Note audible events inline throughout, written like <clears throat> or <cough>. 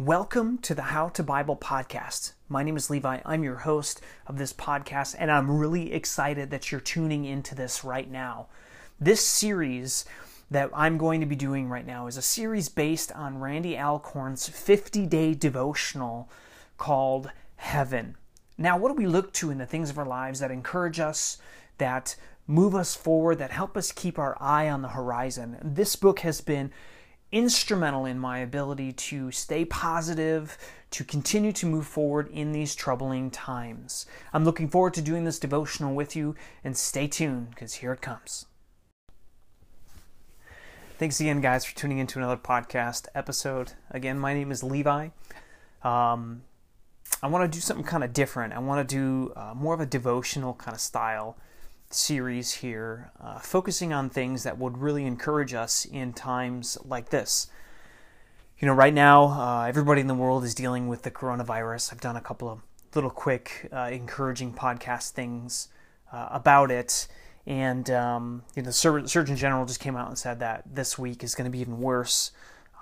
Welcome to the How to Bible podcast. My name is Levi. I'm your host of this podcast, and I'm really excited that you're tuning into this right now. This series that I'm going to be doing right now is a series based on Randy Alcorn's 50 day devotional called Heaven. Now, what do we look to in the things of our lives that encourage us, that move us forward, that help us keep our eye on the horizon? This book has been instrumental in my ability to stay positive, to continue to move forward in these troubling times. I'm looking forward to doing this devotional with you, and stay tuned because here it comes. Thanks again, guys, for tuning into another podcast episode. Again, my name is Levi. Um, I want to do something kind of different. I want to do uh, more of a devotional kind of style series here, uh, focusing on things that would really encourage us in times like this. You know, right now, uh, everybody in the world is dealing with the coronavirus. I've done a couple of little quick, uh, encouraging podcast things uh, about it. And, um, you know, the Sur- Surgeon General just came out and said that this week is going to be even worse.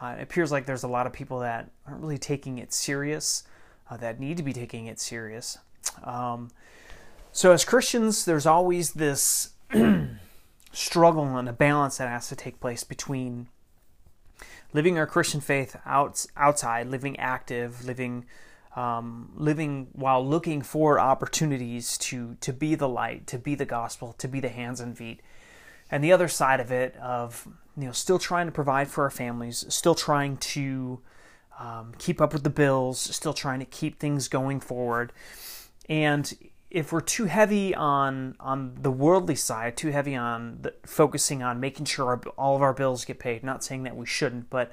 Uh, it appears like there's a lot of people that aren't really taking it serious, uh, that need to be taking it serious. Um, so, as Christians, there's always this <clears throat> struggle and a balance that has to take place between living our Christian faith out, outside, living active, living um, living while looking for opportunities to to be the light, to be the gospel, to be the hands and feet, and the other side of it of you know still trying to provide for our families, still trying to um, keep up with the bills, still trying to keep things going forward, and if we're too heavy on on the worldly side, too heavy on the, focusing on making sure our, all of our bills get paid, not saying that we shouldn't, but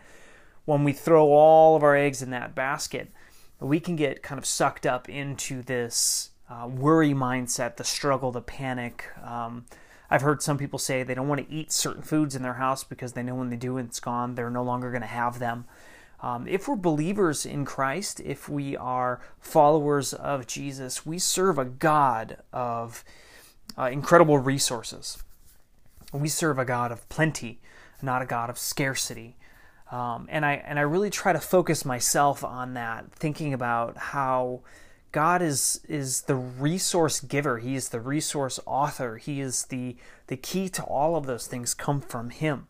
when we throw all of our eggs in that basket, we can get kind of sucked up into this uh, worry mindset, the struggle, the panic. Um, I've heard some people say they don't want to eat certain foods in their house because they know when they do it's gone, they're no longer going to have them. Um, if we're believers in Christ, if we are followers of Jesus, we serve a God of uh, incredible resources. We serve a God of plenty, not a God of scarcity. Um, and I and I really try to focus myself on that, thinking about how God is is the resource giver. He is the resource author. He is the the key to all of those things come from Him.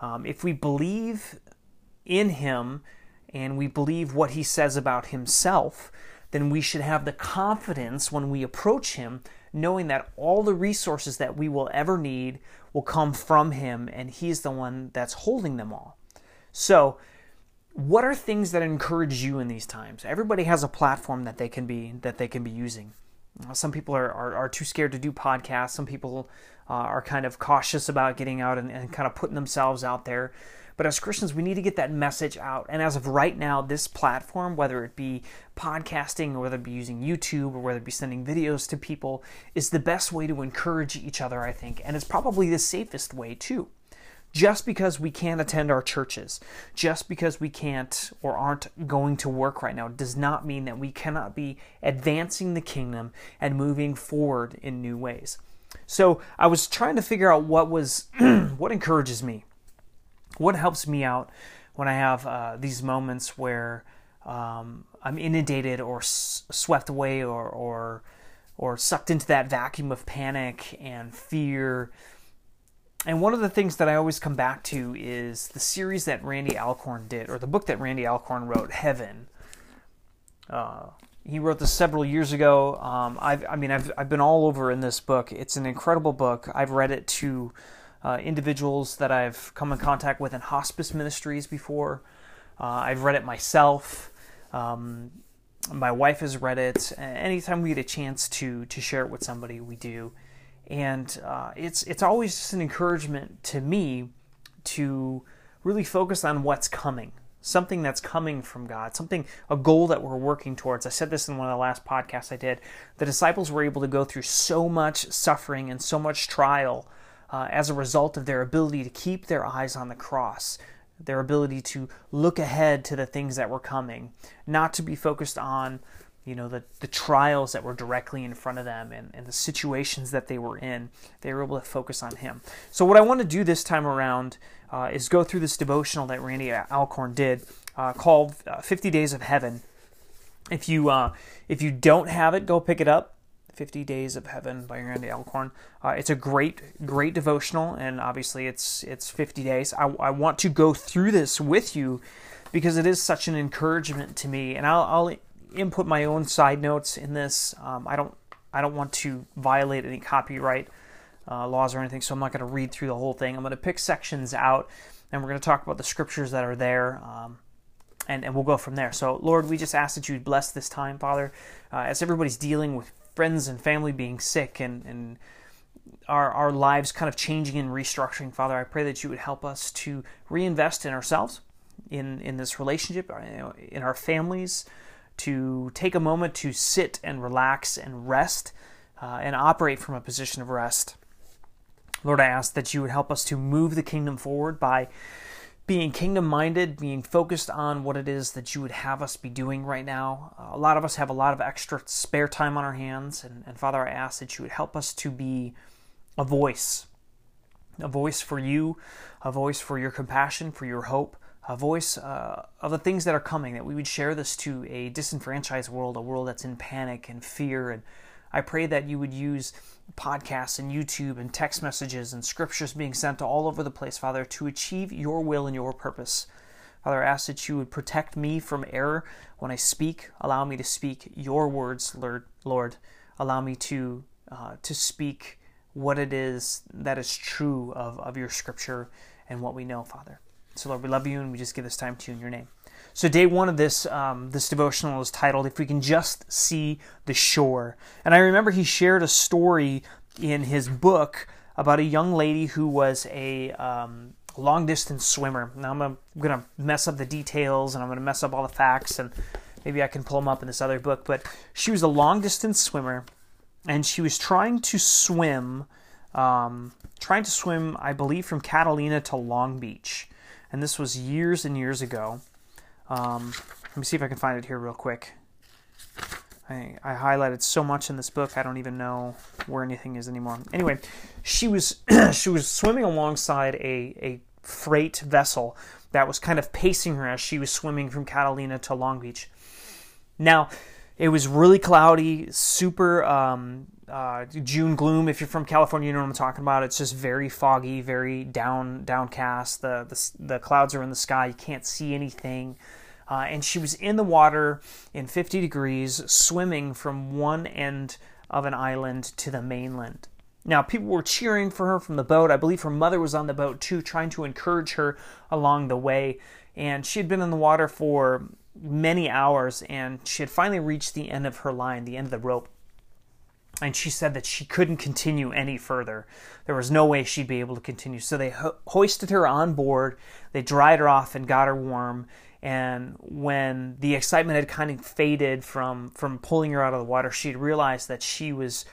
Um, if we believe in him and we believe what he says about himself, then we should have the confidence when we approach him, knowing that all the resources that we will ever need will come from him and he's the one that's holding them all. So, what are things that encourage you in these times? Everybody has a platform that they can be that they can be using. Some people are, are, are too scared to do podcasts. Some people uh, are kind of cautious about getting out and, and kind of putting themselves out there. But as Christians, we need to get that message out. And as of right now, this platform, whether it be podcasting or whether it be using YouTube or whether it be sending videos to people, is the best way to encourage each other, I think. And it's probably the safest way, too. Just because we can't attend our churches, just because we can't or aren't going to work right now, does not mean that we cannot be advancing the kingdom and moving forward in new ways. So I was trying to figure out what was <clears throat> what encourages me what helps me out when I have uh, these moments where um, I'm inundated or s- swept away or, or or sucked into that vacuum of panic and fear. And one of the things that I always come back to is the series that Randy Alcorn did, or the book that Randy Alcorn wrote, Heaven. Uh, he wrote this several years ago. Um, i mean, I've, I've been all over in this book. It's an incredible book. I've read it to uh, individuals that I've come in contact with in hospice ministries before. Uh, I've read it myself. Um, my wife has read it. Anytime we get a chance to to share it with somebody, we do, and uh, it's it's always just an encouragement to me to really focus on what's coming, something that's coming from God, something a goal that we're working towards. I said this in one of the last podcasts I did. The disciples were able to go through so much suffering and so much trial uh, as a result of their ability to keep their eyes on the cross, their ability to look ahead to the things that were coming, not to be focused on you know the, the trials that were directly in front of them and, and the situations that they were in they were able to focus on him so what i want to do this time around uh, is go through this devotional that randy alcorn did uh, called uh, 50 Days of Heaven. If you uh, if you don't have it, go pick it up. 50 Days of Heaven by Randy Alcorn. Uh, it's a great, great devotional, and obviously it's it's 50 days. I, I, want to go through this with you because it is such an encouragement to me, and I'll, I'll input my own side notes in this. Um, I don't I don't want to violate any copyright uh, laws or anything, so I'm not going to read through the whole thing. I'm going to pick sections out, and we're going to talk about the scriptures that are there. Um, and, and we'll go from there. So, Lord, we just ask that you bless this time, Father, uh, as everybody's dealing with friends and family being sick and, and our, our lives kind of changing and restructuring. Father, I pray that you would help us to reinvest in ourselves, in, in this relationship, uh, in our families, to take a moment to sit and relax and rest uh, and operate from a position of rest. Lord, I ask that you would help us to move the kingdom forward by being kingdom minded, being focused on what it is that you would have us be doing right now. A lot of us have a lot of extra spare time on our hands, and, and Father, I ask that you would help us to be a voice, a voice for you, a voice for your compassion, for your hope, a voice uh, of the things that are coming, that we would share this to a disenfranchised world, a world that's in panic and fear. And I pray that you would use podcasts and YouTube and text messages and scriptures being sent to all over the place, Father, to achieve your will and your purpose. Father, I ask that you would protect me from error when I speak. Allow me to speak your words, Lord. Lord. Allow me to uh, to speak what it is that is true of, of your scripture and what we know, Father. So, Lord, we love you and we just give this time to you in your name. So day one of this um, this devotional is titled "If We Can Just See the Shore," and I remember he shared a story in his book about a young lady who was a um, long distance swimmer. Now I'm gonna mess up the details and I'm gonna mess up all the facts and maybe I can pull them up in this other book. But she was a long distance swimmer, and she was trying to swim, um, trying to swim, I believe, from Catalina to Long Beach, and this was years and years ago. Um, let me see if I can find it here real quick. I, I highlighted so much in this book, I don't even know where anything is anymore. Anyway, she was <clears throat> she was swimming alongside a, a freight vessel that was kind of pacing her as she was swimming from Catalina to Long Beach. Now, it was really cloudy, super um, uh, June gloom. If you're from California, you know what I'm talking about. It's just very foggy, very down downcast. The, the the clouds are in the sky. You can't see anything. Uh, and she was in the water in 50 degrees, swimming from one end of an island to the mainland. Now, people were cheering for her from the boat. I believe her mother was on the boat too, trying to encourage her along the way. And she had been in the water for many hours, and she had finally reached the end of her line, the end of the rope. And she said that she couldn't continue any further. There was no way she'd be able to continue. So they ho- hoisted her on board, they dried her off and got her warm. And when the excitement had kind of faded from, from pulling her out of the water, she realized that she was.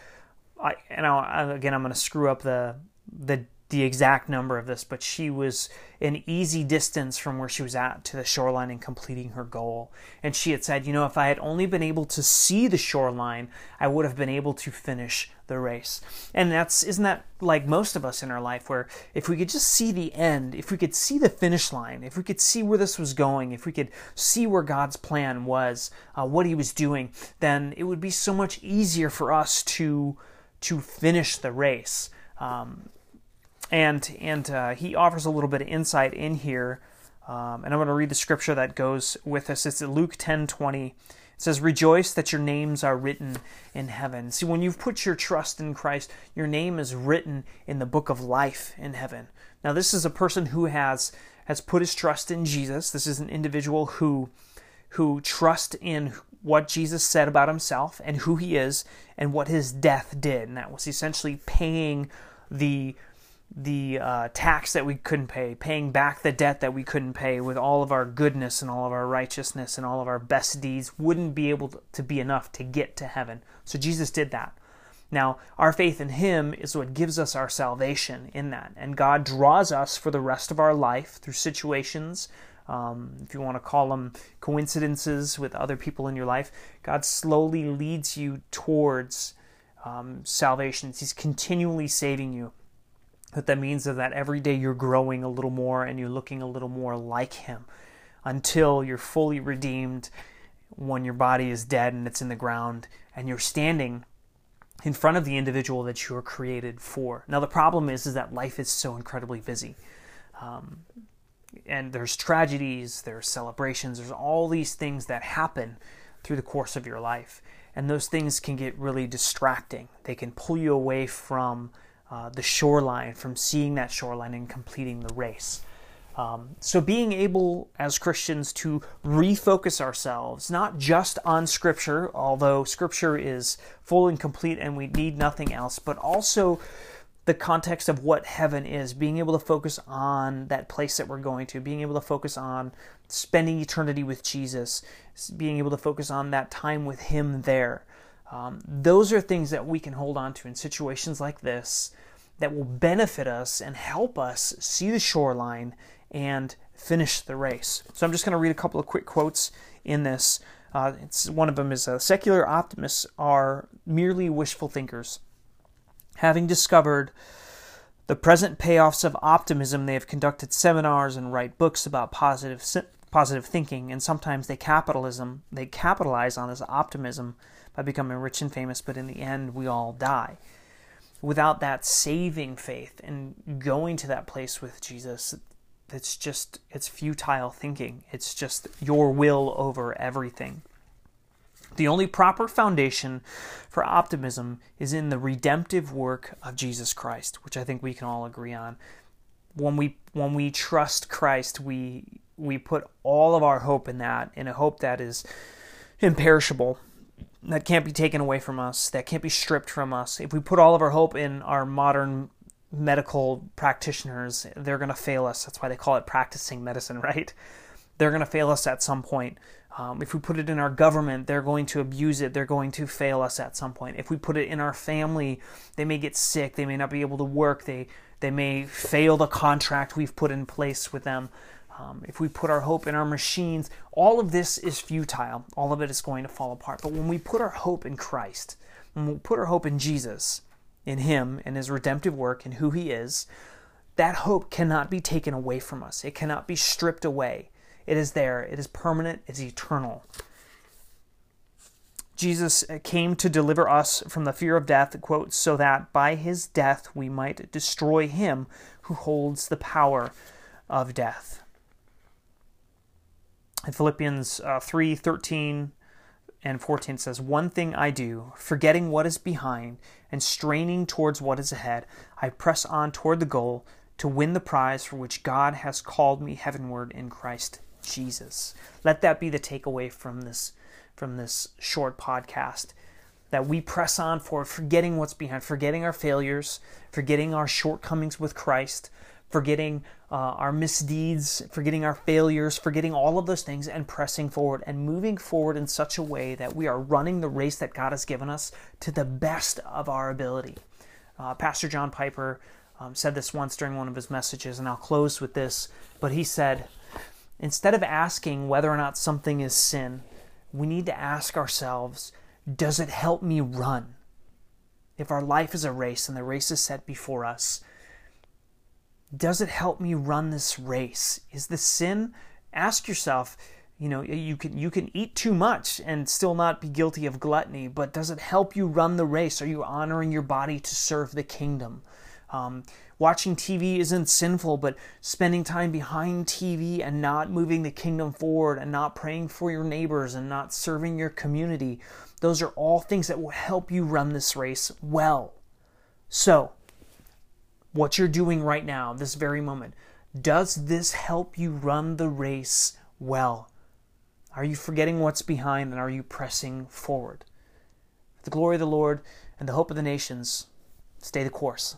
I, and I, again, I'm going to screw up the the the exact number of this, but she was an easy distance from where she was at to the shoreline and completing her goal. And she had said, You know, if I had only been able to see the shoreline, I would have been able to finish the race. And that's, isn't that like most of us in our life, where if we could just see the end, if we could see the finish line, if we could see where this was going, if we could see where God's plan was, uh, what He was doing, then it would be so much easier for us to to finish the race. Um, and and uh, he offers a little bit of insight in here. Um, and I'm going to read the scripture that goes with this. It's Luke 10:20. It says, "Rejoice that your names are written in heaven." See, when you've put your trust in Christ, your name is written in the book of life in heaven. Now, this is a person who has has put his trust in Jesus. This is an individual who who trust in what Jesus said about himself and who he is and what his death did. And that was essentially paying the the uh, tax that we couldn't pay, paying back the debt that we couldn't pay with all of our goodness and all of our righteousness and all of our best deeds wouldn't be able to be enough to get to heaven. So Jesus did that. Now, our faith in Him is what gives us our salvation in that. And God draws us for the rest of our life through situations, um, if you want to call them coincidences with other people in your life. God slowly leads you towards um, salvation. He's continually saving you. What that means is that every day you're growing a little more and you're looking a little more like Him. until you're fully redeemed when your body is dead and it's in the ground and you're standing in front of the individual that you were created for. Now the problem is is that life is so incredibly busy. Um, and there's tragedies, there's celebrations, there's all these things that happen through the course of your life. And those things can get really distracting. They can pull you away from uh, the shoreline, from seeing that shoreline and completing the race. Um, so, being able as Christians to refocus ourselves, not just on Scripture, although Scripture is full and complete and we need nothing else, but also the context of what heaven is, being able to focus on that place that we're going to, being able to focus on spending eternity with Jesus, being able to focus on that time with Him there. Um, those are things that we can hold on to in situations like this that will benefit us and help us see the shoreline and finish the race. So I'm just going to read a couple of quick quotes in this. Uh, one of them is uh, secular optimists are merely wishful thinkers. Having discovered the present payoffs of optimism, they have conducted seminars and write books about positive positive thinking, and sometimes they capitalism they capitalize on this optimism by becoming rich and famous. But in the end, we all die. Without that saving faith and going to that place with Jesus, it's just it's futile thinking it's just your will over everything the only proper foundation for optimism is in the redemptive work of Jesus Christ which I think we can all agree on when we when we trust Christ we we put all of our hope in that in a hope that is imperishable that can't be taken away from us that can't be stripped from us if we put all of our hope in our modern medical practitioners, they're going to fail us. That's why they call it practicing medicine, <laughs> right? They're going to fail us at some point. Um, if we put it in our government, they're going to abuse it. They're going to fail us at some point. If we put it in our family, they may get sick. They may not be able to work. They they may fail the contract we've put in place with them. Um, if we put our hope in our machines, all of this is futile. All of it is going to fall apart. But when we put our hope in Christ, when we put our hope in Jesus, in Him and His redemptive work and who He is, that hope cannot be taken away from us. It cannot be stripped away. It is there, it is permanent, it's eternal. Jesus came to deliver us from the fear of death, quote, so that by his death we might destroy him who holds the power of death. In Philippians uh, 3 13 and 14 says, One thing I do, forgetting what is behind and straining towards what is ahead, I press on toward the goal to win the prize for which God has called me heavenward in Christ Jesus. Let that be the takeaway from this from this short podcast that we press on for forgetting what's behind, forgetting our failures, forgetting our shortcomings with Christ, forgetting uh, our misdeeds, forgetting our failures, forgetting all of those things, and pressing forward and moving forward in such a way that we are running the race that God has given us to the best of our ability. Uh, Pastor John Piper um, said this once during one of his messages, and I'll close with this. But he said, instead of asking whether or not something is sin, we need to ask ourselves, does it help me run? If our life is a race and the race is set before us, does it help me run this race? Is the sin? Ask yourself, you know, you can you can eat too much and still not be guilty of gluttony, but does it help you run the race? Are you honoring your body to serve the kingdom? Um, watching TV isn't sinful, but spending time behind TV and not moving the kingdom forward and not praying for your neighbors and not serving your community, those are all things that will help you run this race well. So, what you're doing right now, this very moment, does this help you run the race well? Are you forgetting what's behind and are you pressing forward? For the glory of the Lord and the hope of the nations, stay the course.